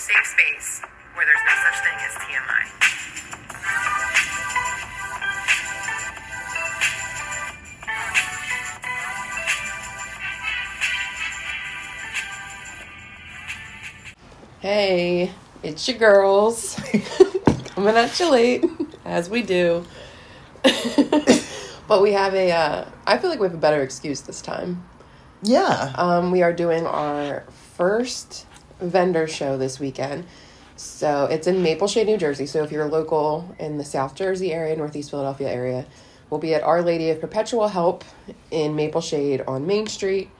safe space where there's no such thing as TMI. Hey, it's your girls. Coming at you late, as we do. but we have a, uh, I feel like we have a better excuse this time. Yeah. Um, we are doing our first vendor show this weekend. So it's in Maple Shade, New Jersey. So if you're local in the South Jersey area, Northeast Philadelphia area, we'll be at Our Lady of Perpetual Help in Maple Shade on Main Street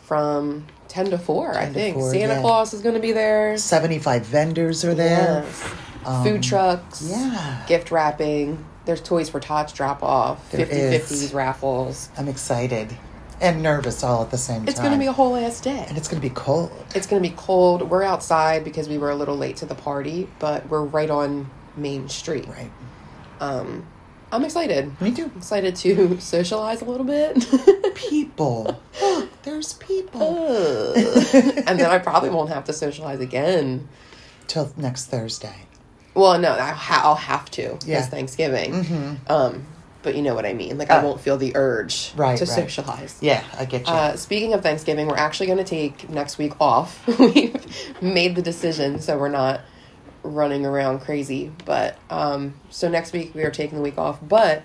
from 10 to 4, I 10 to think. 4, Santa yeah. Claus is going to be there. 75 vendors are there. Yes. Um, Food trucks. yeah. Gift wrapping. There's toys for tots drop off. There 50 50s raffles. I'm excited and nervous all at the same time. It's going to be a whole ass day. And it's going to be cold. It's going to be cold. We're outside because we were a little late to the party, but we're right on Main Street. Right. Um, I'm excited. Me too. Excited to socialize a little bit. People. Look, there's people. and then I probably won't have to socialize again. Till next Thursday. Well, no, I'll, ha- I'll have to. Yeah. Mm-hmm. Thanksgiving. Um, but you know what I mean. Like, I Uh, won't feel the urge right, to right. socialize. Yeah, I get you. Uh, speaking of Thanksgiving, we're actually going to take next week off. We've made the decision, so we're not running around crazy. But um, so next week we are taking the week off. But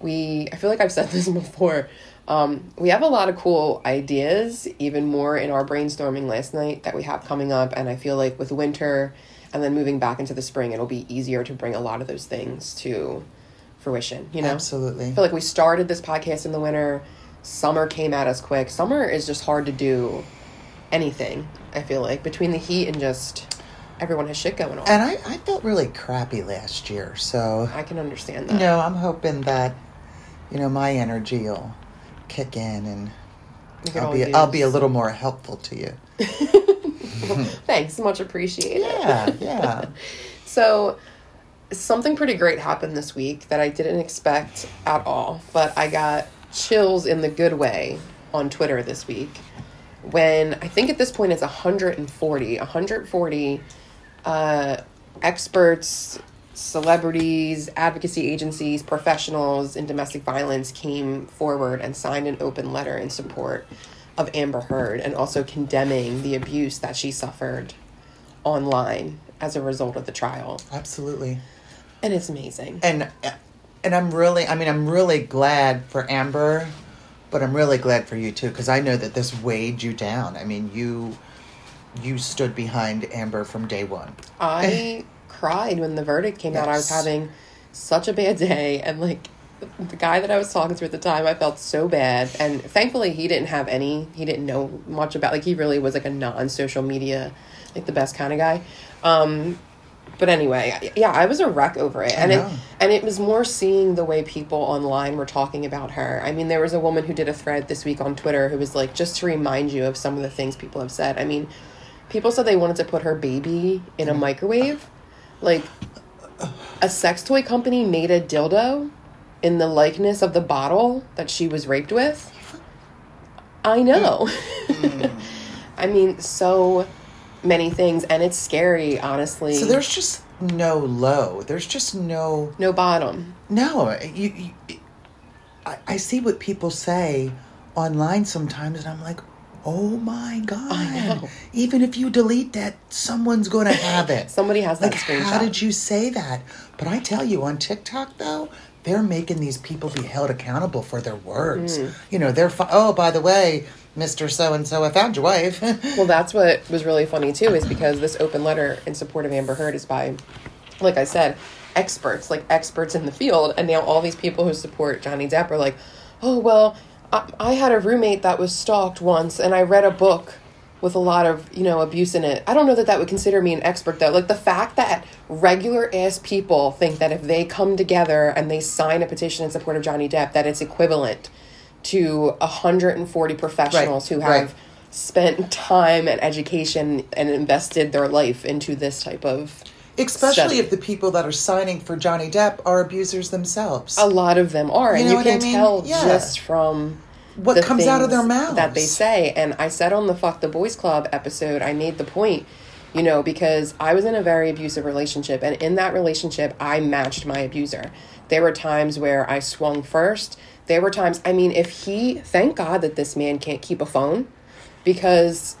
we, I feel like I've said this before. Um, we have a lot of cool ideas, even more in our brainstorming last night that we have coming up. And I feel like with winter and then moving back into the spring, it'll be easier to bring a lot of those things to fruition. You know, Absolutely. I feel like we started this podcast in the winter. Summer came at us quick. Summer is just hard to do anything, I feel like, between the heat and just everyone has shit going on. And I, I felt really crappy last year. So, I can understand that. you know, I'm hoping that, you know, my energy will kick in and I'll be, I'll be a little more helpful to you. Thanks, much appreciated. Yeah, yeah. So, something pretty great happened this week that I didn't expect at all, but I got chills in the good way on Twitter this week when I think at this point it's 140, 140 uh, experts, celebrities, advocacy agencies, professionals in domestic violence came forward and signed an open letter in support of Amber Heard and also condemning the abuse that she suffered online as a result of the trial. Absolutely. And it's amazing. and and I'm really I mean I'm really glad for Amber, but I'm really glad for you too because I know that this weighed you down. I mean you you stood behind Amber from day one. I cried when the verdict came out. I was having such a bad day and like the guy that I was talking to at the time, I felt so bad. And thankfully he didn't have any he didn't know much about like he really was like a non social media, like the best kind of guy. Um but anyway, yeah, I was a wreck over it, and it and it was more seeing the way people online were talking about her. I mean, there was a woman who did a thread this week on Twitter who was like, just to remind you of some of the things people have said. I mean, people said they wanted to put her baby in a microwave, like a sex toy company made a dildo in the likeness of the bottle that she was raped with. I know. I mean, so many things, and it's scary, honestly. So there's just no low. There's just no no bottom. no. You, you I, I see what people say online sometimes, and I'm like, oh my god! Even if you delete that, someone's going to have it. Somebody has that like, screenshot. how did you say that? But I tell you, on TikTok though, they're making these people be held accountable for their words. Mm. You know, they're fi- oh, by the way, Mister So and So, I found your wife. Well, that's what was really funny too, is because this open letter in support of Amber Heard is by, like I said, experts, like experts in the field, and now all these people who support Johnny Depp are like, oh well, I, I had a roommate that was stalked once, and I read a book with a lot of you know abuse in it. I don't know that that would consider me an expert though. Like the fact that regular ass people think that if they come together and they sign a petition in support of Johnny Depp, that it's equivalent to 140 professionals Right, who have right. spent time and education and invested their life into this type of Especially study. if the people that are signing for Johnny Depp are abusers themselves. a lot of them are You and know you what can I mean? tell Yeah. just from What comes out of their mouths. that they say. And I said on the Fuck the Boys Club episode, I made the point, you know, because I was in a very abusive relationship, and in that relationship, I matched my abuser. There were times where I swung first. There were times, I mean, if he, thank God that this man can't keep a phone because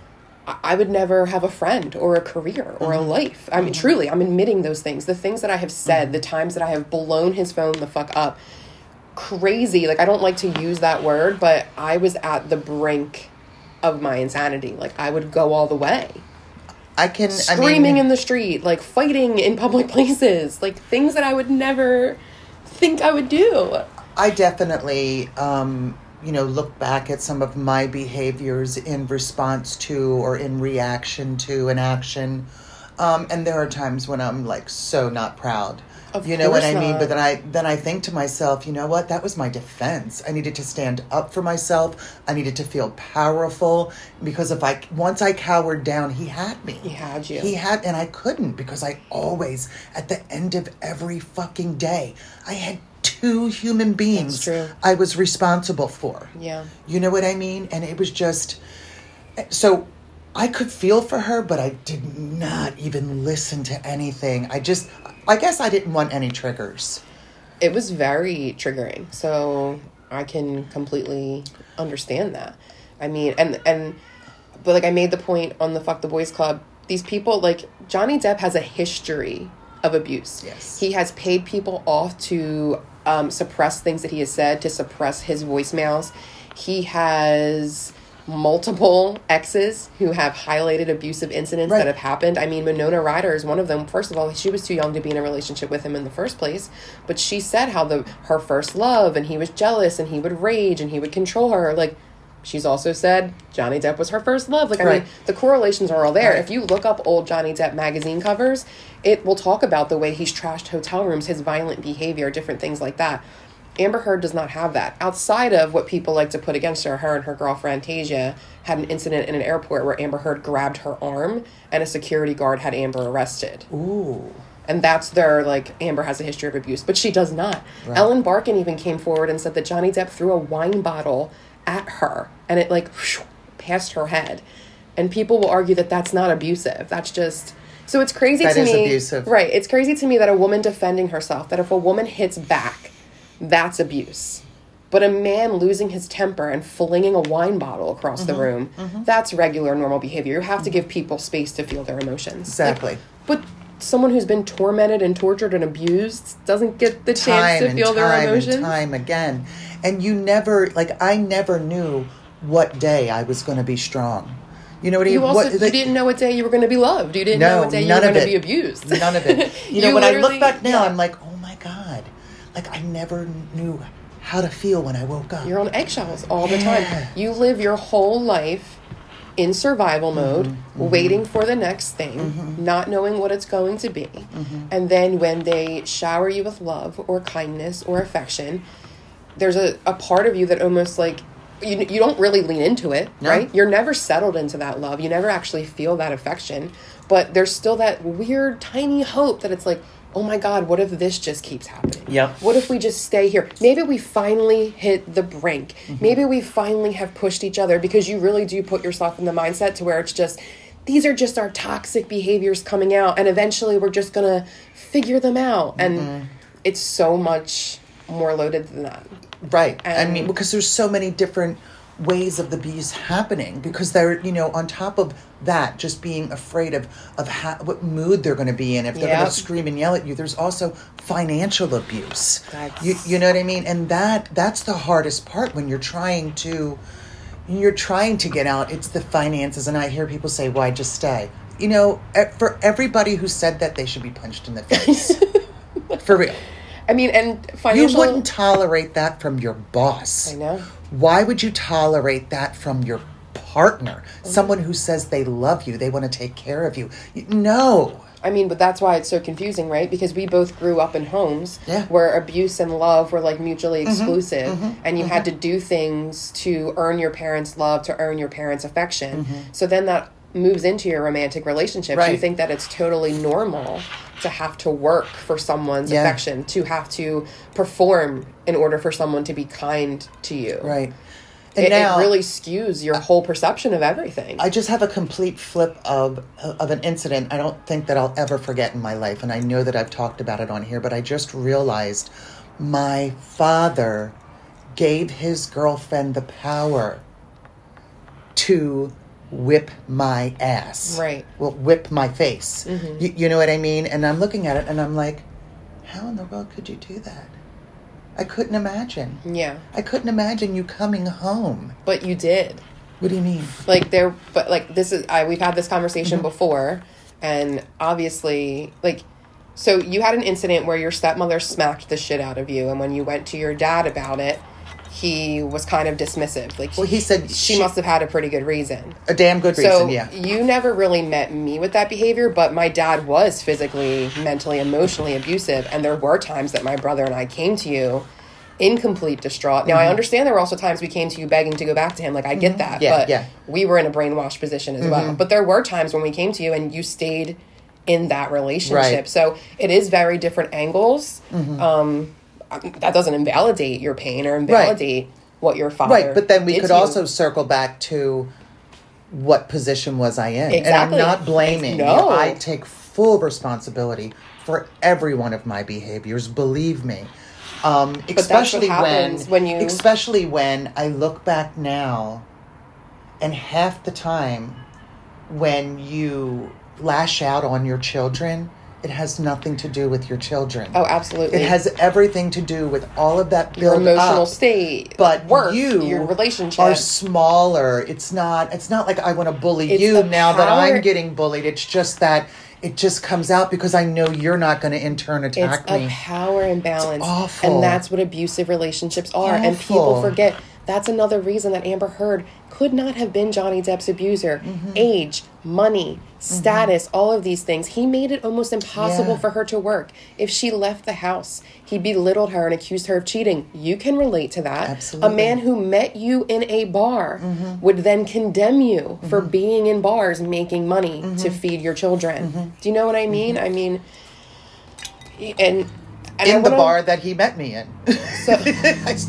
I- I would never have a friend or a career or a mm-hmm. life. I mean, mm-hmm. truly, I'm admitting those things. The things that I have said, the mm-hmm. times that I have blown his phone the fuck up, crazy. Like, I don't like to use that word, but I was at the brink of my insanity. Like, I would go all the way. I can I Screaming mean, in the street, like fighting in public places, like things that I would never think I would do. I definitely, um, you know, look back at some of my behaviors in response to or in reaction to an action. Um, and there are times when I'm like so not proud. Of you know what I mean? not. But then I then I think to myself, you know what? That was my defense. I needed to stand up for myself. I needed to feel powerful because if I once I cowered down, he had me. He had you. He had and I couldn't because I always at the end of every fucking day, I had two human beings. I was responsible for. Yeah. You know what I mean? And it was just so I could feel for her, but I did not even listen to anything. I just I guess I didn't want any triggers. It was very triggering. So I can completely understand that. I mean, and and but like I made the point on the Fuck the Boys Club. These people like Johnny Depp has a history of abuse. Yes. he has paid people off to um, suppress things that he has said, to suppress his voicemails. He has multiple exes who have highlighted abusive incidents Right. that have happened. I mean, Winona Ryder is one of them. First of all, she was too young to be in a relationship with him in the first place, but she said how the her first love and he was jealous and he would rage and he would control her. Like she's also said Johnny Depp was her first love. Like I Right. mean, the correlations are all there. Right. If you look up old Johnny Depp magazine covers, it will talk about the way he's trashed hotel rooms, his violent behavior, different things like that. Amber Heard does not have that. Outside of what people like to put against her, her and her girlfriend Tasya had an incident in an airport where Amber Heard grabbed her arm and a security guard had Amber arrested. Ooh. And that's their like Amber has a history of abuse, but she does not. Ellen Barkin even came forward and said that Johnny Depp threw a wine bottle at her and it like past her head. And people will argue that that's not abusive. That's just so it's crazy That to is me. abusive. Right. It's crazy to me that a woman defending herself, that if a woman hits back, that's abuse. But a man losing his temper and flinging a wine bottle across Mm-hmm. the room, that's regular normal behavior. You have to give people space to feel their emotions. Exactly. But someone who's been tormented and tortured and abused doesn't get the chance time to feel their time emotions. and time again. And you never like I never knew what day I was going to be strong. You know what I mean? You also what, you like- didn't know what day you were going to be loved. You didn't know what day you were going to be abused. None of it. You know, when I look back now, yeah. I'm like, oh my god, like I never knew how to feel when I woke up. You're on eggshells all the time. You live your whole life in survival mode, Mm-hmm, waiting for the next thing, not knowing what it's going to be. Mm-hmm. And then when they shower you with love or kindness or affection, there's a, a part of you that almost like you, you don't really lean into it, No. right? You're never settled into that love. You never actually feel that affection. But there's still that weird, tiny hope that it's like, oh my God, what if this just keeps happening? Yeah. What if we just stay here? Maybe we finally hit the brink. Mm-hmm. Maybe we finally have pushed each other because you really do put yourself in the mindset to where it's just these are just our toxic behaviors coming out and eventually we're just going to figure them out and Mm-hmm. it's so much more loaded than that. Right. I mean, because there's so many different ways of the abuse happening because they're, you know, on top of that, just being afraid of, of how, what mood they're going to be in. If they're going to scream and yell at you, there's also financial abuse. You, you know what I mean? And that, that's the hardest part when you're trying to, you're trying to get out. It's the finances. And I hear people say, why just stay? You know, for everybody who said that, they should be punched in the face. for real. I mean, and You wouldn't tolerate that from your boss. I know. Why would you tolerate that from your partner? Mm-hmm. Someone who says they love you, they want to take care of you. No. I mean, but that's why it's so confusing, right? Because we both grew up in homes Yeah. Mm-hmm. where abuse and love were like mutually exclusive, and you had to do things to earn your parents' love, to earn your parents' affection. So then that moves into your romantic relationships. You Mm-hmm. Think that it's totally normal to have to work for someone's Yeah. affection, to have to perform in order for someone to be kind to you. Right. And it, now- it really skews your whole perception of everything. I just have a complete flip of of an incident I don't think that I'll ever forget in my life, and I know that I've talked about it on here, but I just realized my father gave his girlfriend the power to whip my ass. Right. Well, whip my face. You, you know what I mean? And I'm looking at it and I'm like, how in the world could you do that? I couldn't imagine. yeah, I couldn't imagine you coming home. but you did. What do you mean? like there but like this is I we've had this conversation Mm-hmm. before and obviously like so you had an incident where your stepmother smacked the shit out of you and when you went to your dad about it he was kind of dismissive like Well, he said she, she- must have had a pretty good reason A damn good so reason, yeah. you never really met me with that behavior but my dad was physically mentally emotionally abusive and there were times that my brother and i came to you in complete distraught now i understand there were also times we came to you begging to go back to him like i get that Mm-hmm. Yeah, but yeah. we were in a brainwashed position as Mm-hmm. well but there were times when we came to you and you stayed in that relationship Right. Mm-hmm. so it is very different angles um that doesn't invalidate your pain or invalidate what your father Right, but then we could you. also circle back to what position was I in? Exactly. And I'm not blaming. you. No. I take full responsibility for every one of my behaviors, believe me. Um, especially happens when you- especially when I look back now and half the time when you lash out on your children, it has nothing to do with your children. oh absolutely. It has everything to do with all of that your emotional up. state but work you your relationship. are smaller. It's not it's not like i want to bully It's you now that i'm getting bullied. It's just that it just comes out because i know you're not going to in turn attack it's attack a power imbalance It's awful. and that's what abusive relationships are and people forget that's another reason that amber heard could not have been johnny depp's abuser. Mm-hmm. age money status all of these things. He made it almost impossible Yeah. for her to work. If she left the house he belittled her and accused her of cheating. You can relate to that. Absolutely. Mm-hmm. a man who met you in a bar would then condemn you for being in bars making money Mm-hmm. to feed your children. Do you know what i mean? I mean and, and in the wanna- bar that he met me in. So- that's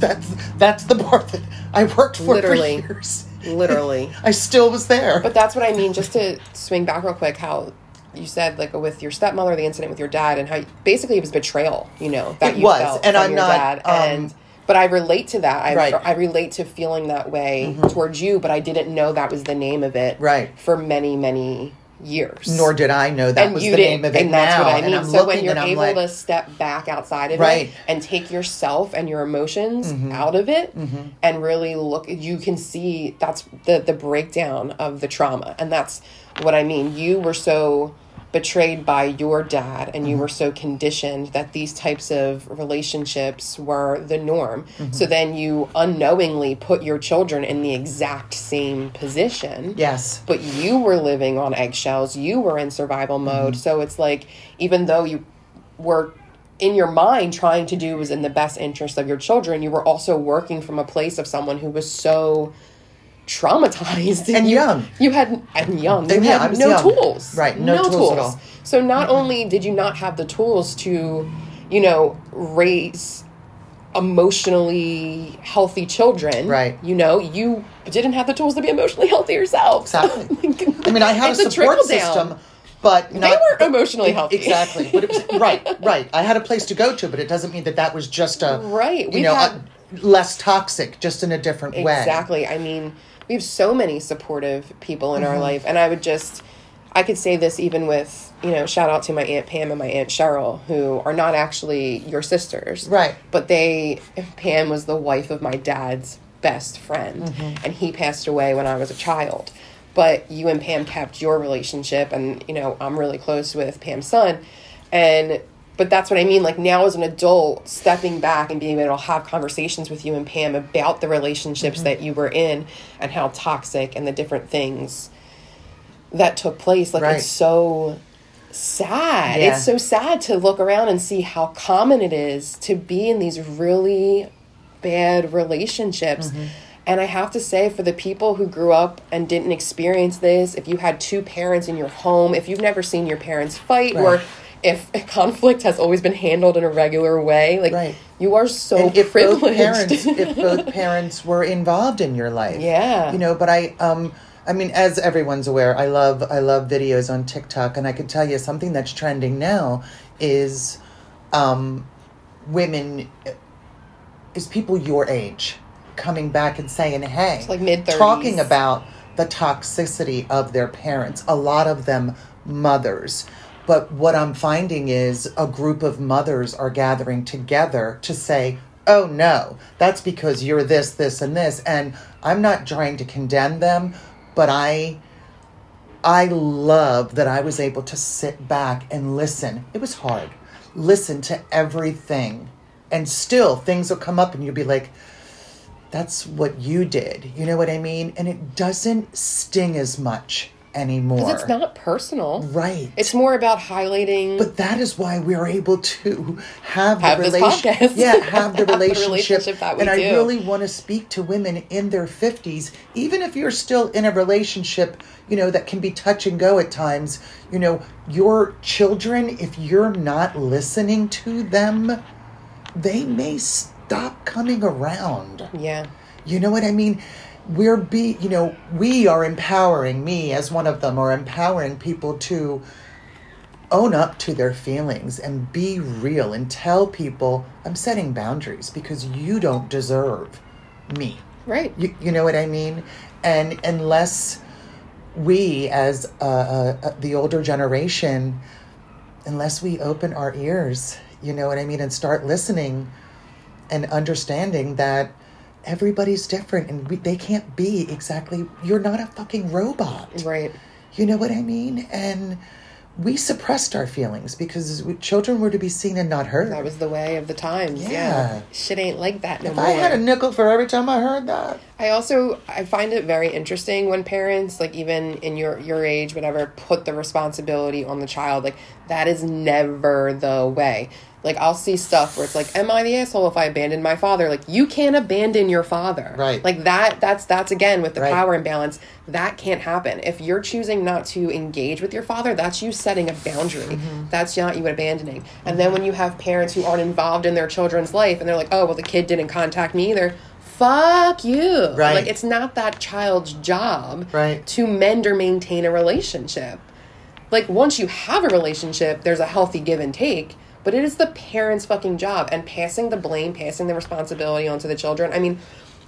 that's the bar that i worked for Literally. for years literally. i still was there But that's what I mean. Just to swing back real quick, how you said like with your stepmother, the incident with your dad, and how basically it was betrayal. You know that It you was, felt and from I'm your not, dad, um, and but I relate to that. I Right. Mm-hmm. I relate to feeling that way towards you, but I didn't know that was the name of it. Right. For many many years. nor did i know that and was the name of it and that's what I mean. So when you're able like, to step back outside of Right. it and take yourself and your emotions Mm-hmm. out of it, and really look, you can see that's the the breakdown of the trauma, and that's what I mean. You were so betrayed by your dad and Mm-hmm. you were so conditioned that these types of relationships were the norm. Mm-hmm. so then you unknowingly put your children in the exact same position. Yes. But you were living on eggshells. You were in survival mode. So it's like even though you were in your mind trying to do was in the best interest of your children you were also working from a place of someone who was so traumatized And you, young. you had and young you And yeah, had no young. tools Right, no tools at all. so not only did you not have the tools to you know raise emotionally healthy children Right. you know you didn't have the tools to be emotionally healthy yourself Exactly. I mean, I had a support trickle-down. system, but not, weren't emotionally healthy. Exactly, but it was right, right. I had a place to go to, but it doesn't mean that that was just a Right, You we've know, had- a, less toxic, just in a different way. Exactly. I mean, we have so many supportive people in our Mm-hmm. life, and I would just, I could say this even with, you know, shout out to my aunt Pam and my aunt Cheryl, who are not actually your sisters, Right. But they, Pam was the wife of my dad's best friend, Mm-hmm. and he passed away when I was a child. But you and Pam kept your relationship, and you know, I'm really close with Pam's son, and but that's what I mean. Like now, as an adult, stepping back and being able to have conversations with you and Pam about the relationships Mm-hmm. that you were in and how toxic and the different things that took place. Like Right. it's so sad. Yeah. It's so sad to look around and see how common it is to be in these really bad relationships. Mm-hmm. And I have to say, for the people who grew up and didn't experience this, if you had two parents in your home, if you've never seen your parents fight, or If conflict has always been handled in a regular way, like Right. You are so and if both parents if both parents were involved in your life Yeah. you know but i um i mean as everyone's aware i love i love videos on tiktok and i can tell you something that's trending now is um women is people your age coming back and saying hey It's like mid-thirties. talking about the toxicity of their parents a lot of them mothers but what i'm finding is a group of mothers are gathering together to say oh no that's because you're this this and this. And i'm not trying to condemn them but i i love that i was able to sit back and listen. It was hard. Listen to everything. And still things will come up and you'll be like that's what you did. You know what i mean? And it doesn't sting as much anymore Because it's not personal. right It's more about highlighting. but that is why we're able to have, Have the this relation- podcast. Yeah, have the Have the relationship. relationship that we and I do. really want to speak to women in their fifties, even if you're still in a relationship, you know, that can be touch and go at times. You know, your children, if you're not listening to them, they may stop coming around. yeah. You know what I mean? We're be you know, we are empowering me as one of them or empowering people to own up to their feelings and be real and tell people I'm setting boundaries because you don't deserve me. Right. You, you know what I mean? And unless we, as uh, uh, uh, the older generation, unless we open our ears, you know what I mean, and start listening and understanding that everybody's different and we, they can't be exactly, you're not a fucking robot. Right. You know what I mean? And we suppressed our feelings because we, children were to be seen and not heard. That was the way of the times. Yeah. Yeah. Shit ain't like that no if more. I had a nickel for every time I heard that, I also I find it very interesting when parents, like even in your your age, whatever, put the responsibility on the child. Like that is never the way. Like I'll see stuff where it's like, "Am I the asshole if I abandon my father?" Like you can't abandon your father, Right. Like that. That's that's again with the Right. power imbalance. That can't happen. If you're choosing not to engage with your father, that's you setting a boundary. Mm-hmm. That's not you abandoning. And then when you have parents who aren't involved in their children's life and they're like, "Oh, well, the kid didn't contact me either." Fuck you. Right. Like it's not that child's job Right. to mend or maintain a relationship. Like once you have a relationship, there's a healthy give and take, but it is the parents' fucking job and passing the blame, passing the responsibility onto the children. I mean,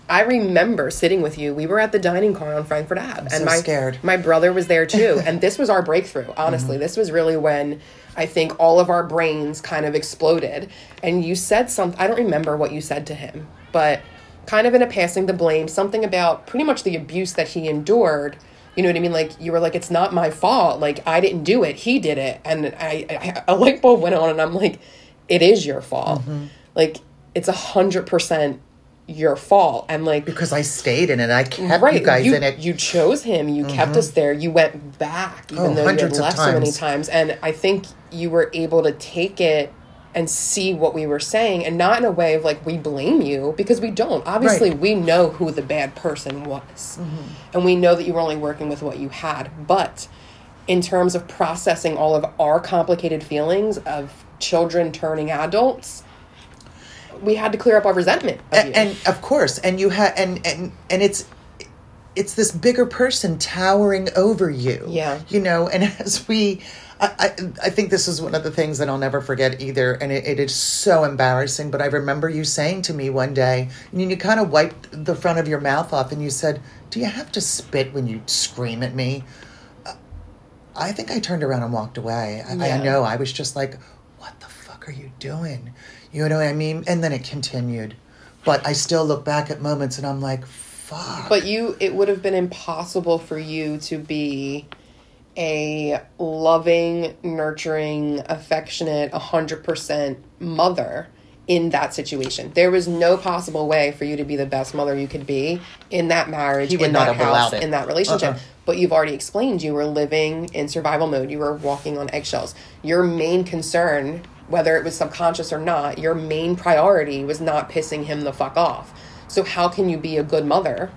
I remember sitting with you. We were at the dining car on Frankford Ave, and so my scared. my brother was there too. and this was our breakthrough. Honestly, mm-hmm. this was really when I think all of our brains kind of exploded. And you said something. I don't remember what you said to him, but kind of in a passing the blame, something about pretty much the abuse that he endured. You know what I mean? Like you were like, it's not my fault. Like I didn't do it. He did it. And I, I a light bulb went on, and I'm like, it is your fault. Mm-hmm. Like it's a hundred percent your fault. And like because I stayed in it, I kept you guys in it. you chose him. You kept mm-hmm. us there. You went back, even Oh, though you had left so many times. And I think you were able to take it and see what we were saying, and not in a way of like we blame you because we don't. Obviously, Right. we know who the bad person was, Mm-hmm. and we know that you were only working with what you had. But in terms of processing all of our complicated feelings of children turning adults. We had to clear up our resentment of you. and, and of course, and you had and and and it's it's this bigger person towering over you. Yeah. you know, and as we. I, I, I think this is one of the things that I'll never forget either, and it, it is so embarrassing. But I remember you saying to me one day, and you kind of wiped the front of your mouth off, and you said, "Do you have to spit when you scream at me?" Uh, I think I turned around and walked away. I, I know I was just like, "What the fuck are you doing?" You know what I mean? And then it continued, but I still look back at moments and I'm like, "Fuck." But you, it would have been impossible for you to be a loving, nurturing, affectionate, 100% mother in that situation. There was no possible way for you to be the best mother you could be in that marriage, in not that have house, allowed it. in that relationship. Uh-uh. But you've already explained you were living in survival mode. You were walking on eggshells. Your main concern, whether it was subconscious or not, your main priority was not pissing him the fuck off. So how can you be a good mother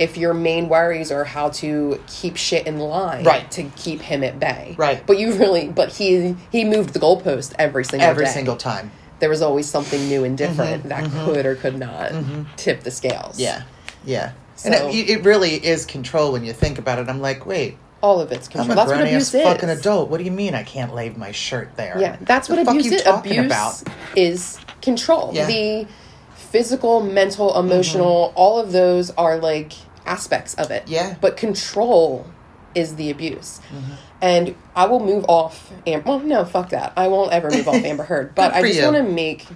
if your main worries are how to keep shit in line Right. to keep him at bay? Right. But you really but he he moved the goalpost every single every day. single time. there was always something new and different mm-hmm. that mm-hmm. could or could not mm-hmm. tip the scales. Yeah, yeah. So- and it, it really is control when you think about it. I'm like, wait, all of it's I'm control. a That's what grown ass is. fucking adult. What do you mean I can't leave my shirt there? Yeah, that's The what abuse is. talking Abuse about? is control. Yeah. The physical, mental, emotional, all of those are like aspects of it. Mm-hmm. Yeah. But control is the abuse. Mm-hmm. And I will move off Amber. Well, no, fuck that. I won't ever move off Amber Heard. But I just want to make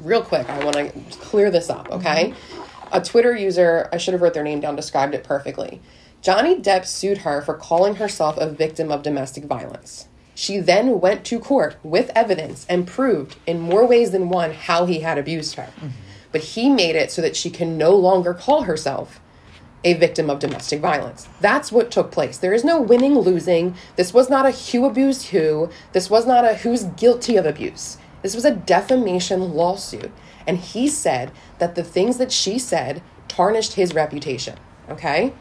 real quick. I want to clear this up. Okay. Mm-hmm. A Twitter user, I should have wrote their name down, described it perfectly. Johnny Depp sued her for calling herself a victim of domestic violence. She then went to court with evidence and proved in more ways than one how he had abused her. But he made it so that she can no longer call herself a victim of domestic violence. That's what took place. There is no winning, losing. This was not a who abused who. This was not a who's guilty of abuse. This was a defamation lawsuit. And he said that the things that she said tarnished his reputation. Okay?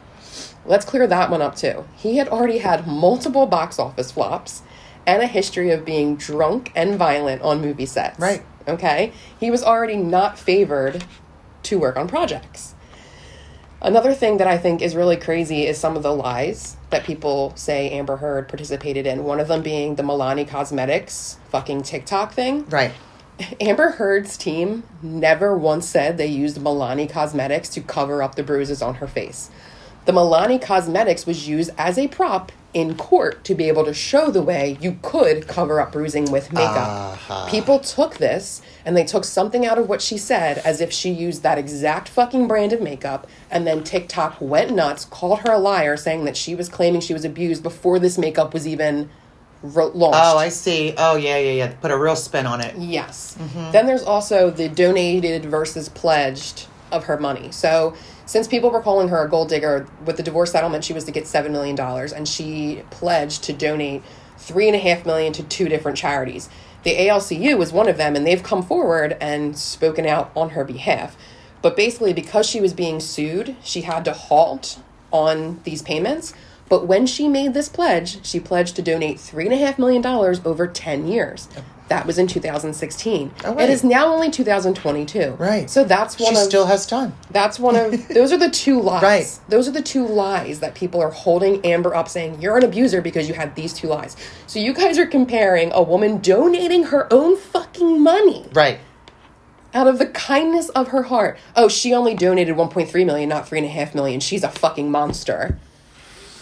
Let's clear that one up too. He had already had multiple box office flops and a history of being drunk and violent on movie sets. Right. Okay? He was already not favored to work on projects. Another thing that I think is really crazy is some of the lies that people say Amber Heard participated in. One of them being the Milani Cosmetics fucking TikTok thing. Right. Amber Heard's team never once said they used Milani Cosmetics to cover up the bruises on her face. The Milani Cosmetics was used as a prop in court to be able to show the way you could cover up bruising with makeup. Uh-huh. People took this and they took something out of what she said as if she used that exact fucking brand of makeup, and then TikTok went nuts, called her a liar, saying that she was claiming she was abused before this makeup was even launched. Oh, I see. Oh, yeah, yeah, yeah. Put a real spin on it. Yes. Then there's also the donated versus pledged of her money. So since people were calling her a gold digger, with the divorce settlement, she was to get seven million dollars, and she pledged to donate 3.5 million to two different charities. The ALCU was one of them, and they've come forward and spoken out on her behalf. But basically, because she was being sued, she had to halt on these payments. But when she made this pledge, she pledged to donate three and a half million dollars over ten years. That was in 2016. Oh, right. It is now only 2022. Right. So that's one She of still has time. that's one of those are the two lies. Right. Those are the two lies that people are holding Amber up saying you're an abuser because you had these two lies. So you guys are comparing a woman donating her own fucking money Right. out of the kindness of her heart. Oh, she only donated 1.3 million, not three and a half million. She's a fucking monster.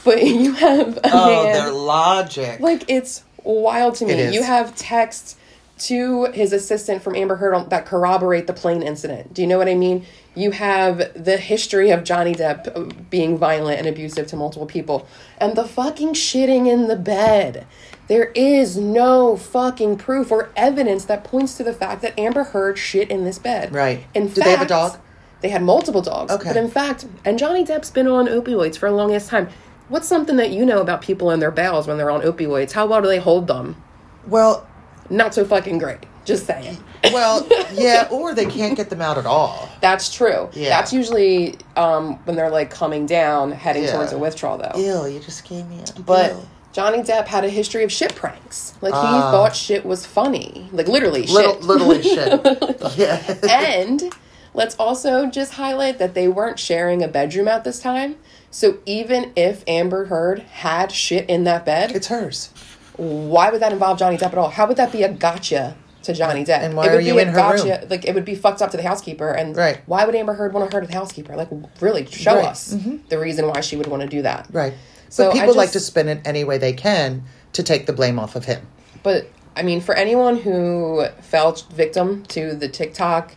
But you have a Oh, man their logic. like it's wild to me. You have texts to his assistant from Amber Heard that corroborate the plane incident. Do you know what I mean? You have the history of Johnny Depp uh, being violent and abusive to multiple people, and the fucking shitting in the bed. There is no fucking proof or evidence that points to the fact that Amber Heard shit in this bed. Right. In Did they have a dog? They had multiple dogs. Okay. But in fact, and Johnny Depp's been on opioids for a longest time. What's something that you know about people in their bowels when they're on opioids? How well do they hold them? well, Not so fucking great. Just saying. well, yeah, or they can't get them out at all. That's true. Yeah. That's usually um, when they're like coming down, heading Yeah. towards a withdrawal, though. Ew, you just gave me a. But ew. Johnny Depp had a history of shit pranks. Like he Ah. thought shit was funny. Like literally little, shit. literally shit. yeah. and let's also just highlight that they weren't sharing a bedroom at this time. So even if Amber Heard had shit in that bed, it's hers. why would that involve Johnny Depp at all? How would that be a gotcha to Johnny Depp? And why it would are you be a in her gotcha, room? Like it would be fucked up to the housekeeper. And Right. why would Amber Heard want to hurt the housekeeper? Like really show Right. us mm-hmm. the reason why she would want to do that. Right. So but people like to spin it any way they can to take the blame off of him. But I mean, for anyone who fell victim to the TikTok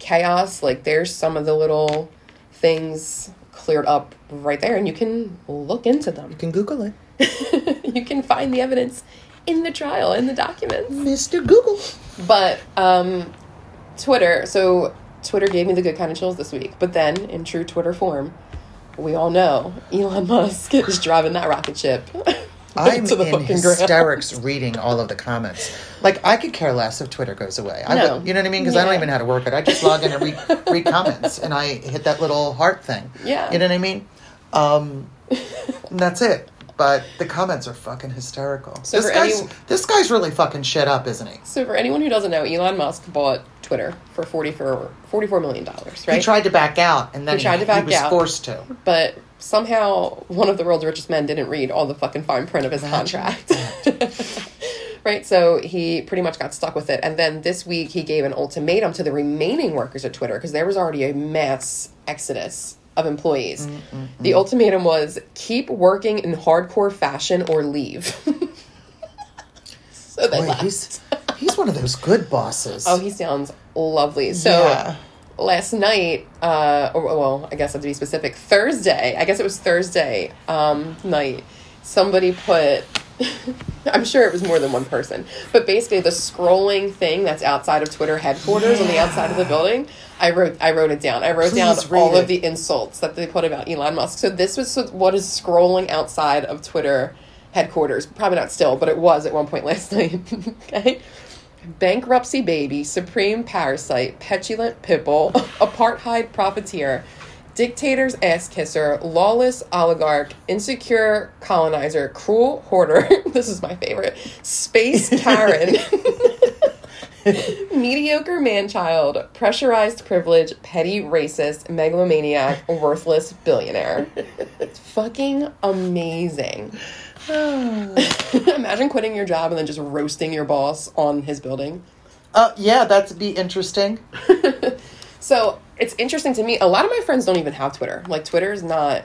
chaos, like there's some of the little things cleared up right there, and you can look into them. You can Google it. you can find the evidence in the trial in the documents. Mr. Google. But um, Twitter, so Twitter gave me the good kind of chills this week. But then, in true Twitter form, we all know Elon Musk is driving that rocket ship. I'm in fucking ground. hysterics reading all of the comments. Like I could care less if Twitter goes away. I No. would, you know what I mean? Because I don't even know how to work it. I just log in and read, read comments, and I hit that little heart thing. Yeah. You know what I mean? Um, and that's it. but the comments are fucking hysterical. So this guy's any- this guy's really fucking shit up, isn't he? So for anyone who doesn't know, Elon Musk bought Twitter for 44, 44 million dollars, right? He tried to back out, and then He tried to back was out. forced to. but somehow one of the world's richest men didn't read all the fucking fine print of his contract. right? So he pretty much got stuck with it. And then this week he gave an ultimatum to the remaining workers at Twitter because there was already a mass exodus of employees. Mm, mm, mm. The ultimatum was keep working in hardcore fashion or leave. so they Boy, left. he's he's one of those good bosses. Oh, he sounds lovely. So Yeah. Last night, uh, or well, I guess I have to be specific. Thursday, I guess it was Thursday um, night. Somebody put. I'm sure it was more than one person, but basically the scrolling thing that's outside of Twitter headquarters on the outside of the building. I wrote I wrote it down. I wrote down Please read all it. of the insults that they put about Elon Musk. So this was what is scrolling outside of Twitter headquarters. Probably not still, but it was at one point last night. okay. Bankruptcy baby, supreme parasite, petulant pipple, apartheid profiteer, dictator's ass kisser, lawless oligarch, insecure colonizer, cruel hoarder. this is my favorite. Space Karen. Mediocre man child, pressurized privilege, petty racist, megalomaniac, worthless billionaire. It's fucking amazing. Imagine quitting your job and then just roasting your boss on his building. Uh, yeah, that'd be interesting. So it's interesting to me. A lot of my friends don't even have Twitter. Like Twitter is not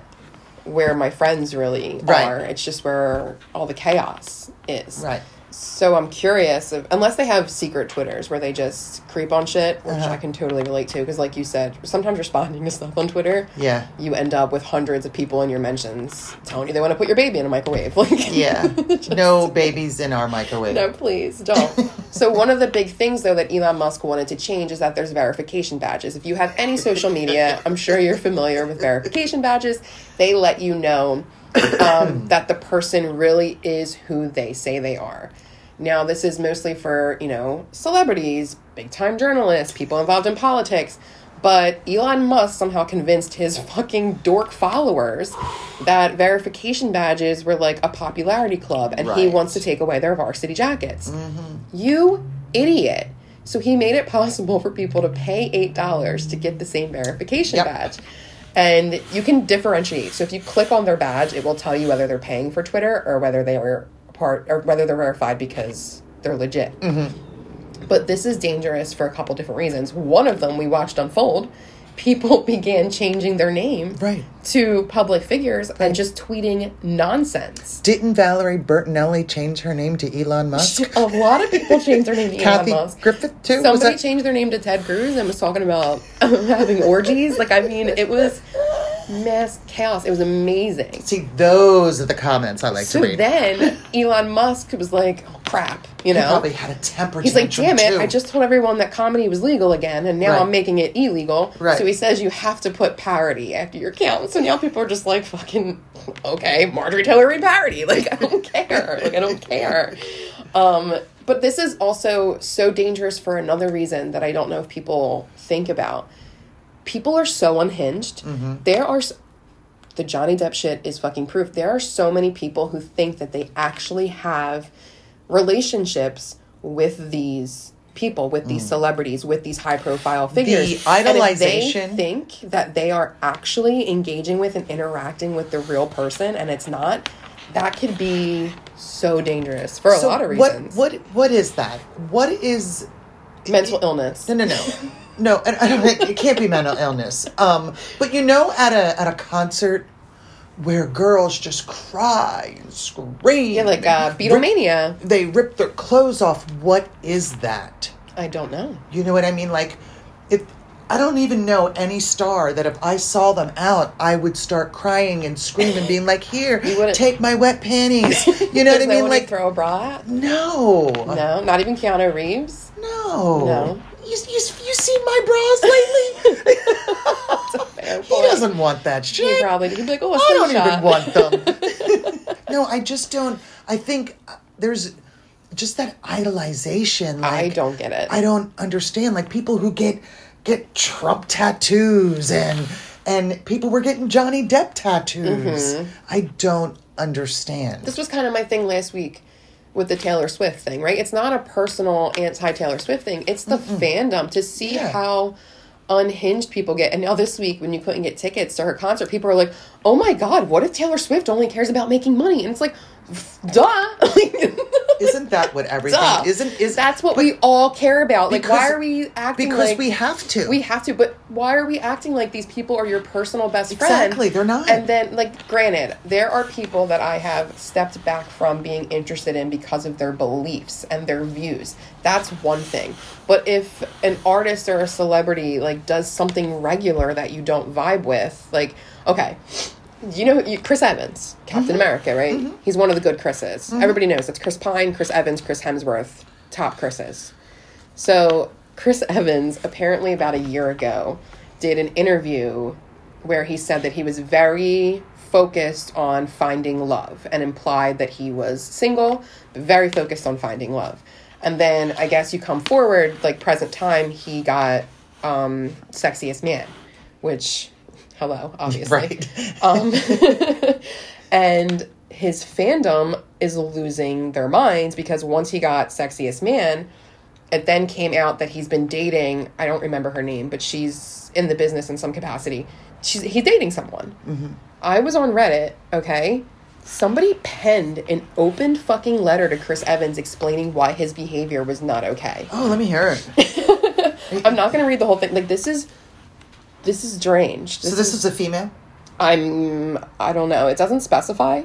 where my friends really Right. are. It's just where all the chaos is. Right. So I'm curious if, unless they have secret Twitters where they just creep on shit, which Uh-huh. I can totally relate to. Because, like you said, sometimes responding to stuff on Twitter, Yeah. you end up with hundreds of people in your mentions telling you they want to put your baby in a microwave. Like, Yeah. no babies in our microwave. no, please don't. so one of the big things though that Elon Musk wanted to change is that there's verification badges. If you have any social media, I'm sure you're familiar with verification badges. They let you know um, that the person really is who they say they are. Now, this is mostly for, you know, celebrities, big time journalists, people involved in politics. But Elon Musk somehow convinced his fucking dork followers that verification badges were like a popularity club and he wants to take away their varsity jackets. You idiot. So he made it possible for people to pay $8 to get the same verification Yep. badge. And you can differentiate. So if you click on their badge, it will tell you whether they're paying for Twitter or whether they are part or whether they're verified because they're legit. Mm-hmm. But this is dangerous for a couple different reasons. One of them we watched unfold. People began changing their name Right. To public figures and just tweeting nonsense. Didn't Valerie Bertinelli change her name to Elon Musk? A lot of people changed their name to Kathy Elon Musk. Griffin too. Somebody changed their name to Ted Cruz and was talking about having orgies. Like, I mean, it was mass chaos. It was amazing. See, those are the comments I like So to read. So then Elon Musk was like, oh, crap, you know. he probably had a temper He's like, damn it, too. I just told everyone that comedy was legal again, and now Right. I'm making it illegal. Right. So he says you have to put parody after your account. So now people are just like, fucking, okay, Marjorie Taylor Greene parody. Like, I don't care. Like, I don't care. Um, but this is also so dangerous for another reason that I don't know if people think about. People are so unhinged. Mm-hmm. There are. The Johnny Depp shit is fucking proof. There are so many people who think that they actually have relationships with these people, with these celebrities, with these high profile figures. And if idolization- they think that they are actually engaging with and interacting with the real person and it's not, that could be so dangerous for a So lot of reasons. What what what is that? What is Mental illness. no no no no? And I don't. It can't be mental illness. Um, but you know, at a at a concert where girls just cry and scream, Yeah, like uh, and rip- Beatlemania. they rip their clothes off. What is that? I don't know. You know what I mean? Like, if I don't even know any star that if I saw them out, I would start crying and screaming, being like, "Here, take my wet panties." You know what I mean? Like, throw a bra at? no, No, not even Keanu Reeves. no, No. You, you, you seen my bras lately? He point. doesn't want that He probably he'd be like, oh, a I don't even want them. no, I just don't. I think uh, there's just that idolization. Like, I don't get it. I don't understand. Like people who get get Trump tattoos and and people were getting Johnny Depp tattoos. Mm-hmm. I don't understand. this was kind of my thing last week with the Taylor Swift thing, right? It's not a personal anti Taylor Swift thing. It's the fandom to see Yeah. how unhinged people get. And now this week, when you couldn't get tickets to her concert, people are like, "Oh my god, what if Taylor Swift only cares about making money?" And it's like, duh. Isn't that what everything Duh. isn't is That's what we all care about. Like, why are we acting because like we have to. we have to? But why are we acting like these people are your personal best friend? Exactly, they're not. And then, like, granted, there are people that I have stepped back from being interested in because of their beliefs and their views. That's one thing. But if an artist or a celebrity like does something regular that you don't vibe with, like, okay. You know you, Chris Evans, Captain Mm-hmm. America, right? He's one of the good Chris's. Everybody knows it's Chris Pine, Chris Evans, Chris Hemsworth, top Chris's. So Chris Evans apparently about a year ago did an interview where he said that he was very focused on finding love and implied that he was single, but very focused on finding love. And then I guess you come forward, like present time, he got um, sexiest man, which hello, obviously. Right. Um, and his fandom is losing their minds because once he got sexiest man, it then came out that he's been dating. I don't remember her name, but she's in the business in some capacity. She's he's dating someone. I was on Reddit. Okay, somebody penned an open fucking letter to Chris Evans explaining why his behavior was not okay. oh, let me hear it. I'm not going to read the whole thing. Like this is this is strange. so this is a female? I'm I don't know. It doesn't specify,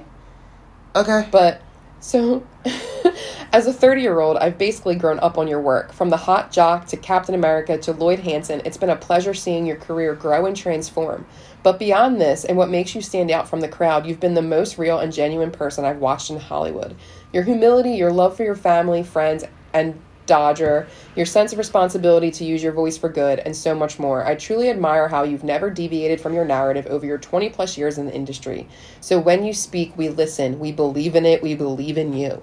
Okay. but so as a 30 year old, I've basically grown up on your work. From the hot jock to Captain America to Lloyd Hansen, it's been a pleasure seeing your career grow and transform. But beyond this, and what makes you stand out from the crowd, you've been the most real and genuine person I've watched in Hollywood. Your humility, your love for your family, friends, and Dodger, your sense of responsibility to use your voice for good, and so much more. I truly admire how you've never deviated from your narrative over your 20 plus years in the industry. So when you speak, we listen, we believe in it, we believe in you.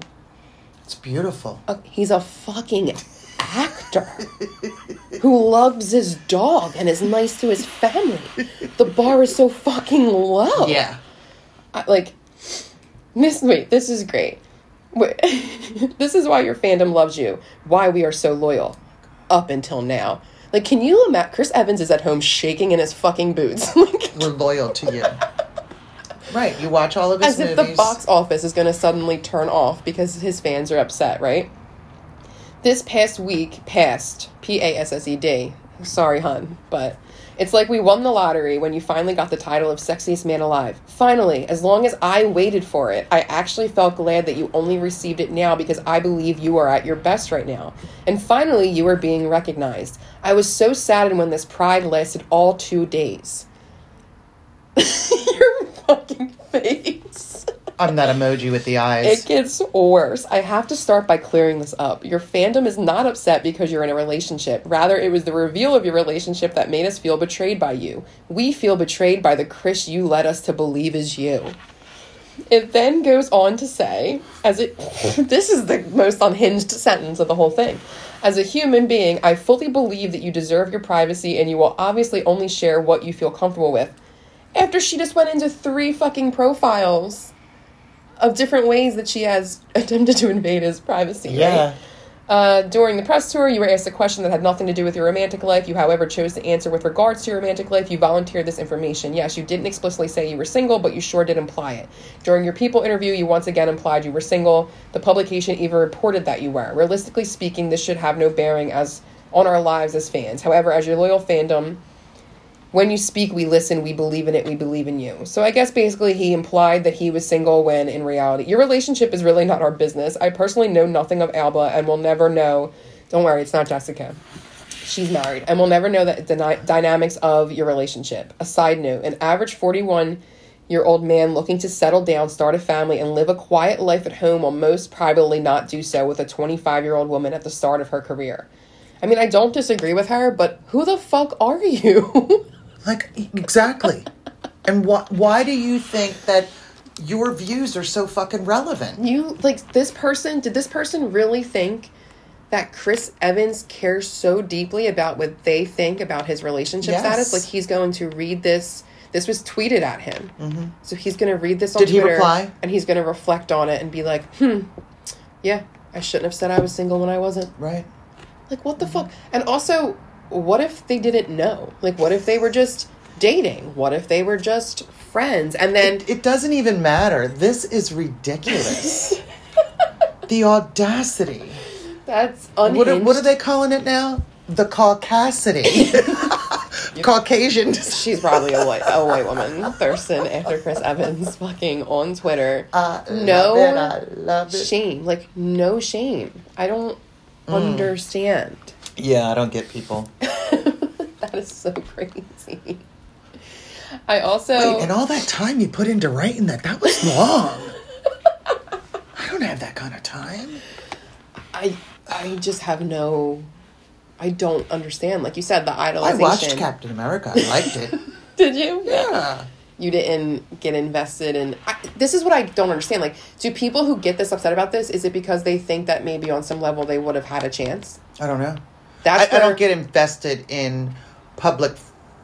It's beautiful. Uh, he's a fucking actor who loves his dog and is nice to his family. The bar is so fucking low. Yeah. I, like this. Wait, this is great. This is why your fandom loves you. Why we are so loyal, up until now. Like, can you imagine? Chris Evans is at home shaking in his fucking boots, like, We're loyal to you. right. You watch all of his as if the box office is going to suddenly turn off because his fans are upset. Right. This past week, passed P A S S E D. Sorry, hun, but it's like we won the lottery when you finally got the title of sexiest man alive. Finally, as long as I waited for it, I actually felt glad that you only received it now because I believe you are at your best right now. And finally, you are being recognized. I was so saddened when this pride lasted all two days. Your fucking face. I'm that emoji with the eyes. It gets worse. I have to start by clearing this up. Your fandom is not upset because you're in a relationship. Rather, it was the reveal of your relationship that made us feel betrayed by you. We feel betrayed by the Chris you led us to believe is you. It then goes on to say, as it this is the most unhinged sentence of the whole thing. As a human being, I fully believe that you deserve your privacy and you will obviously only share what you feel comfortable with. After she just went into three fucking profiles of different ways that she has attempted to invade his privacy. right? yeah. Uh, during the press tour, you were asked a question that had nothing to do with your romantic life. You, however, chose to answer with regards to your romantic life. You volunteered this information. Yes, you didn't explicitly say you were single, but you sure did imply it. During your People interview, you once again implied you were single. The publication even reported that you were. Realistically speaking, this should have no bearing as on our lives as fans. However, as your loyal fandom, when you speak, we listen, we believe in it, we believe in you. So I guess basically he implied that he was single when in reality, your relationship is really not our business. I personally know nothing of Alba and will never know. Don't worry, it's not Jessica. She's married and will never know the dyna- dynamics of your relationship. A side note an average 41 year old man looking to settle down, start a family, and live a quiet life at home will most probably not do so with a 25 year old woman at the start of her career. I mean, I don't disagree with her, but who the fuck are you? Like exactly. and why why do you think that your views are so fucking relevant? you like this person did this person really think that chris evans cares so deeply about what they think about his relationship Yes. status like he's going to read this This was tweeted at him. So he's going to read this on Did he Twitter. reply? And he's going to reflect on it and be like, hmm, yeah, I shouldn't have said I was single when I wasn't. Right. Like, what the fuck? And also, what if they didn't know? Like, what if they were just dating? What if they were just friends? And then, It, it doesn't even matter. This is ridiculous. the audacity. that's unhinged. What are, what are they calling it now? The caucasity. Caucasian. She's probably a white, a white woman thirsting after Chris Evans fucking on Twitter. I no love it. I love it. shame. Like, no shame. I don't Mm. understand. Yeah, I don't get people. that is so crazy. I also. Wait, and all that time you put into writing that, that was long. I don't have that kind of time. I I just have no I don't understand. Like you said, the idolization. I watched Captain America. I liked it. Did you? Yeah. You didn't get invested in. I, this is what I don't understand. Like, do people who get this upset about this is it because they think that maybe on some level they would have had a chance? I don't know. That's I, I don't get invested in public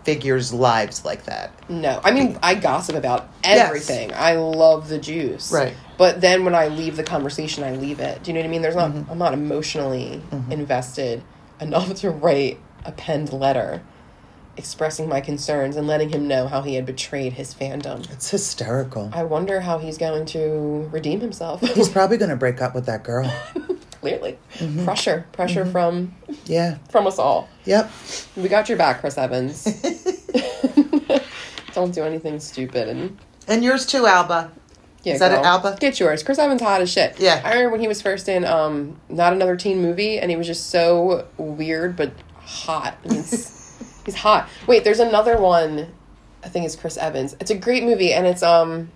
figures' lives like that. No, I mean I gossip about Yes. everything. I love the juice. Right. But then when I leave the conversation, I leave it. Do you know what I mean? There's not. Mm-hmm. I'm not emotionally invested enough to write a penned letter expressing my concerns and letting him know how he had betrayed his fandom. It's hysterical. I wonder how he's going to redeem himself. He's probably going to break up with that girl. Clearly, Mm-hmm. pressure, pressure from Yeah. from us all. Yep. We got your back, Chris Evans. Don't do anything stupid and And yours too, Alba. Yeah, Is that girl. Alba? Get yours. Chris Evans hot as shit. Yeah. I remember when he was first in um not another teen movie, and he was just so weird but hot. It's- he's hot. Wait, there's another one. I think it's Chris Evans. It's a great movie, and it's um,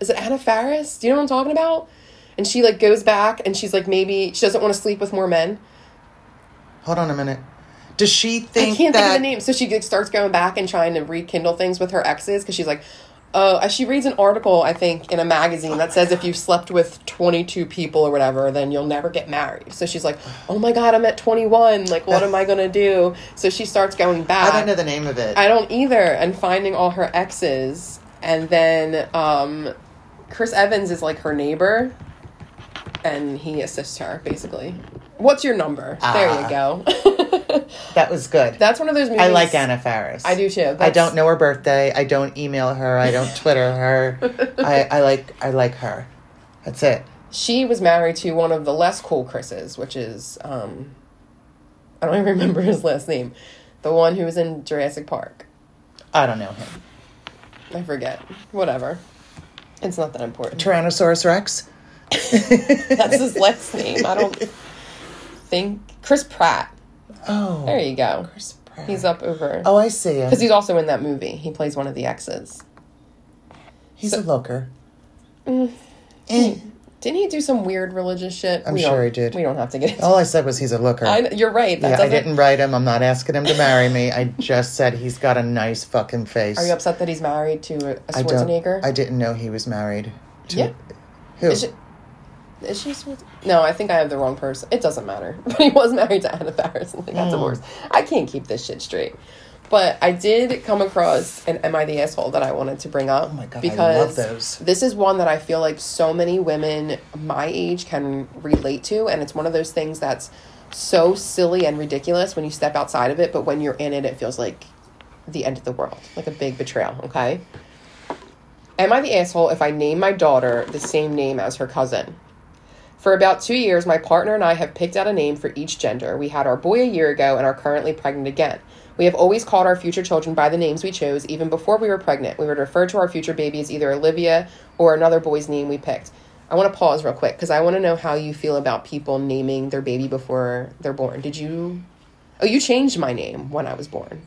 is it Anna Faris? Do you know what I'm talking about? And she like goes back, and she's like maybe she doesn't want to sleep with more men. Hold on a minute. Does she think I can't that think of the name. So she like, starts going back and trying to rekindle things with her exes because she's like, oh, uh, she reads an article, I think, in a magazine that says if you slept with 22 people or whatever, then you'll never get married. So she's like, oh my God, I'm at 21. Like, what am I going to do? So she starts going back. I don't know the name of it. I don't either. And finding all her exes. And then um, Chris Evans is like her neighbor. And he assists her, basically. What's your number? there you Ah. go. that was good. That's one of those movies. I like Anna Faris. I do too. I don't know her birthday. I don't email her. I don't Twitter her. I, I like I like her. That's it. She was married to one of the less cool Chris's, which is um, I don't even remember his last name. The one who was in Jurassic Park. I don't know him. I forget. Whatever. It's not that important. Tyrannosaurus Rex. That's his last name. I don't think Chris Pratt. Oh, There you go. Chris Pratt. He's up over Oh, I see him. because he's also in that movie. He plays one of the exes. He's a looker. Mm. Eh. Didn't he do some weird religious shit? I'm We sure he did. We don't have to get into. All I said was he's a looker. I, you're right. Yeah, I didn't write him. I'm not asking him to marry me. I just said he's got a nice fucking face. Are you upset that he's married to a I don't. Schwarzenegger? I didn't know he was married. To, Yeah. Who? Is she, is she Schwarz- No, I think I have the wrong person. It doesn't matter. But he was married to Anna Faris and they got hmm. divorced. I can't keep this shit straight. But I did come across an Am I the Asshole that I wanted to bring up. Oh my God, I because love those. This is one that I feel like so many women my age can relate to. And it's one of those things that's so silly and ridiculous when you step outside of it. But when you're in it, it feels like the end of the world, like a big betrayal, okay? Am I the asshole if I name my daughter the same name as her cousin? For about two years, my partner and I have picked out a name for each gender. We had our boy a year ago and are currently pregnant again. We have always called our future children by the names we chose, even before we were pregnant. We would refer to our future baby as either Olivia or another boy's name we picked. I want to pause real quick because I want to know how you feel about people naming their baby before they're born. Did you? Oh, you changed my name when I was born.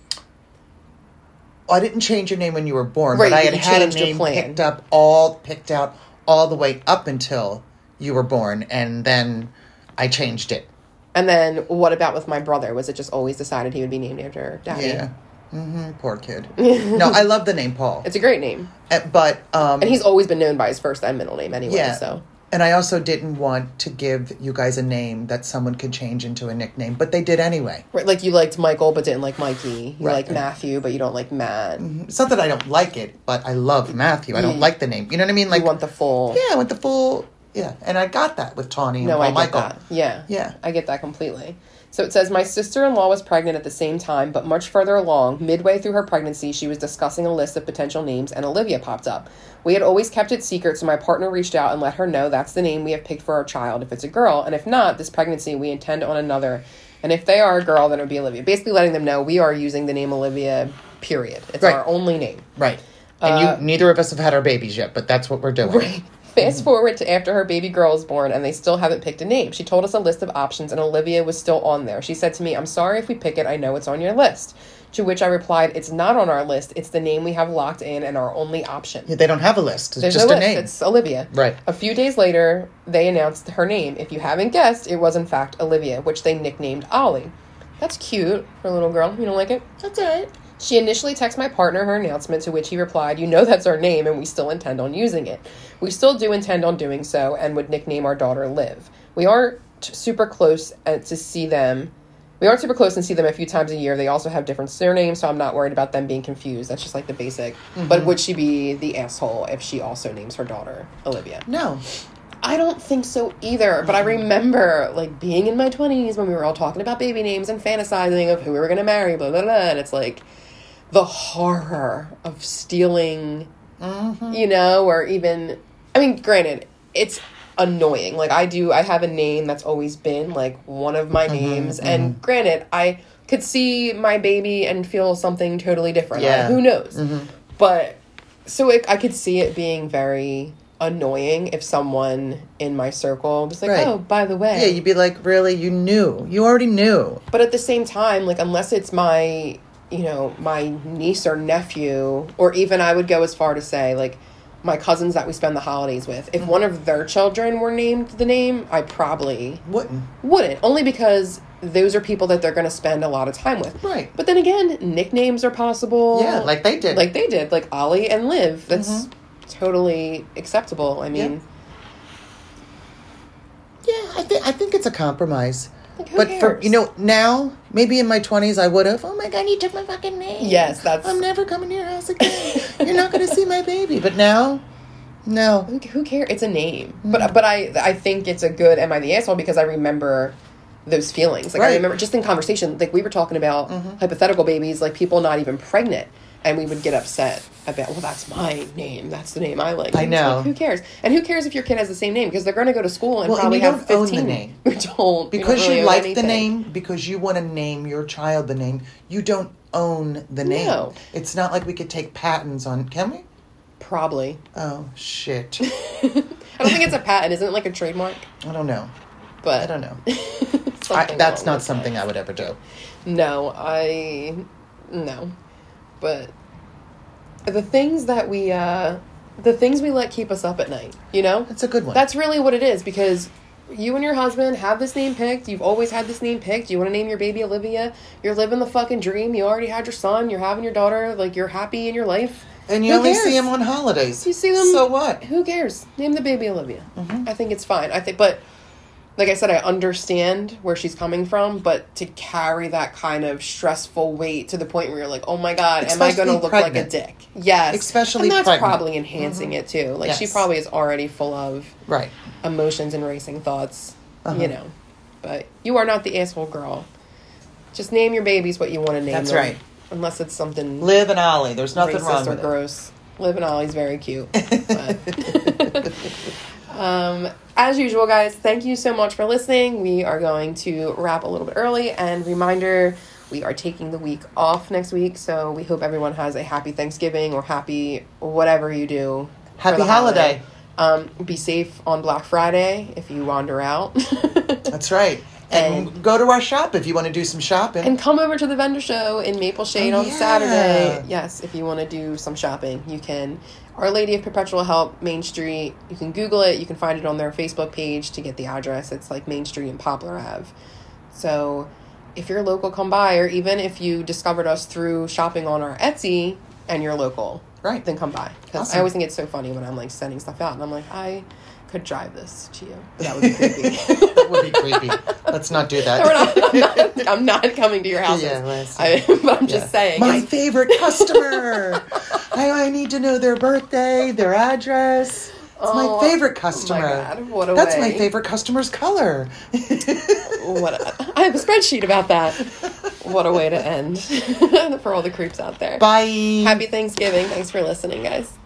I didn't change your name when you were born, Right, but I had had a name picked up all picked out all the way up until you were born, and then I changed it. And then what about with my brother? Was it just always decided he would be named after daddy? Yeah. hmm Poor kid. no, I love the name Paul, It's a great name. Uh, but um, And he's always been known by his first and middle name anyway, yeah. so. And I also didn't want to give you guys a name that someone could change into a nickname, but they did anyway. Right, like you liked Michael but didn't like Mikey. You Right. like Matthew but you don't like Matt. It's not that I don't like it, but I love Matthew. I don't like the name. You know what I mean? Like, you want the full. yeah, I want the full. Yeah, and I got that with Tawny and No, Paul I get Michael. that. Yeah. Yeah. I get that completely. So it says, My sister in law was pregnant at the same time, but much further along, midway through her pregnancy, she was discussing a list of potential names, and Olivia popped up. We had always kept it secret, so my partner reached out and let her know that's the name we have picked for our child if it's a girl, and if not, this pregnancy, we intend on another. And if they are a girl, then it would be Olivia. Basically, letting them know we are using the name Olivia, period. It's Right. our only name. Right. And you, neither of us have had our babies yet, but that's what we're doing. Uh, Right. Fast forward to after her baby girl is born and they still haven't picked a name. She told us a list of options and Olivia was still on there. She said to me, I'm sorry if we pick it, I know it's on your list. To which I replied, It's not on our list. It's the name we have locked in and our only option. Yeah, They don't have a list. It's There's just no a list. name. It's Olivia. Right. A few days later, they announced her name. If you haven't guessed, it was in fact Olivia, which they nicknamed Ollie. That's cute for a little girl. You don't like it? That's all right. She initially texted my partner her announcement, to which he replied, You know that's our name, and we still intend on using it. We still do intend on doing so and would nickname our daughter Liv. We aren't super close uh, to see them. We aren't super close and see them a few times a year. They also have different surnames, so I'm not worried about them being confused. That's just like the basic. But would she be the asshole if she also names her daughter Olivia? No. I don't think so either, but I remember like being in my 20s when we were all talking about baby names and fantasizing of who we were going to marry, blah, blah, blah. And it's like the horror of stealing, you know, or even, I mean, granted, it's annoying. Like, I do, I have a name that's always been like one of my mm-hmm, names. Mm-hmm. And granted, I could see my baby and feel something totally different. Like, Yeah. who knows? Mm-hmm. But so it, I could see it being very annoying if someone in my circle was like, Right. "Oh, by the way," Yeah, you'd be like, really? You knew. You already knew. but at the same time, like unless it's my, you know, my niece or nephew, or even I would go as far to say like my cousins that we spend the holidays with. If one of their children were named the name, I probably Wouldn't. wouldn't. Only because those are people that they're going to spend a lot of time with. Right. But then again, nicknames are possible. Yeah, like they did. Like they did, like Ollie and Liv. Mm-hmm. That's totally acceptable. I mean, Yeah, yeah I think I think it's a compromise. Like, but for you know now, maybe in my twenties I would have. Oh my god, you took my fucking name. Yes, that's- I'm never coming to your house again. You're not going to see my baby. But now, no. who, who cares? It's a name. Mm. But but I I think it's a good am I the asshole because I remember those feelings. Like I remember just in conversation, like we were talking about mm-hmm. hypothetical babies, like people not even pregnant. And we would get upset about, well, that's my name. That's the name I like. I And know. like, who cares? And who cares if your kid has the same name? Because they're going to go to school and Well, and probably you have don't own the 15. name. We don't. Because don't really you like the name, because you want to name your child the name, you don't own the name. No. It's not like we could take patents on. Can we? Probably. Oh shit! I don't think it's a patent. Isn't it like a trademark? I don't know. But I don't know. I, that's not something lines. I would ever do. No, I no. But the things that we uh the things we let keep us up at night, you know? That's a good one. That's really what it is because you and your husband have this name picked. You've always had this name picked. You want to name your baby Olivia. You're living the fucking dream. You already had your son. You're having your daughter. Like you're happy in your life. and you Who only cares? see him on holidays. You see them. So what? Who cares? Name the baby Olivia. Mm-hmm. I think it's fine. I think, but like I said, I understand where she's coming from, but to carry that kind of stressful weight to the point where you're like, oh my god, am I going to Especially look like a dick? Yes, Especially and that's pregnant. Mm-hmm. probably enhancing it too. Like she probably is already full of Right. emotions and racing thoughts, Uh-huh. you know. But you are not the asshole girl. Just name your babies what you want to name them. That's them. right. Unless it's something Liv and Ollie. There's nothing wrong or with it. gross. Liv and Ollie's very cute. Um, as usual, guys, thank you so much for listening. We are going to wrap a little bit early. And reminder, we are taking the week off next week, so we hope everyone has a happy Thanksgiving or happy whatever you do. Happy the holiday. Um, be safe on Black Friday if you wander out. That's right. And, And- go to our shop if you want to do some shopping. And come over to the vendor show in Maple Shade Oh, on yeah. Saturday. Yes, if you want to do some shopping, you can. Our Lady of Perpetual Help, Main Street. You can Google it. You can find it on their Facebook page to get the address. It's like Main Street and Poplar Ave. So if you're local, come by. Or even if you discovered us through shopping on our Etsy and you're local, Right. then come by. Because Awesome. I always think it's so funny when I'm like sending stuff out and I'm like, I could drive this to you. That would be creepy. that would be creepy. Let's not do that. Not, I'm, not, I'm not coming to your house. Yeah, let's- I, but I'm just saying. My I- favorite customer. I, I need to know their birthday, their address. It's oh, oh, my favorite custer. God, what a That's my favorite customer's color. what a, I have a spreadsheet about that. What a way to end for all the creeps out there. Bye. Happy Thanksgiving. Thanks for listening, guys.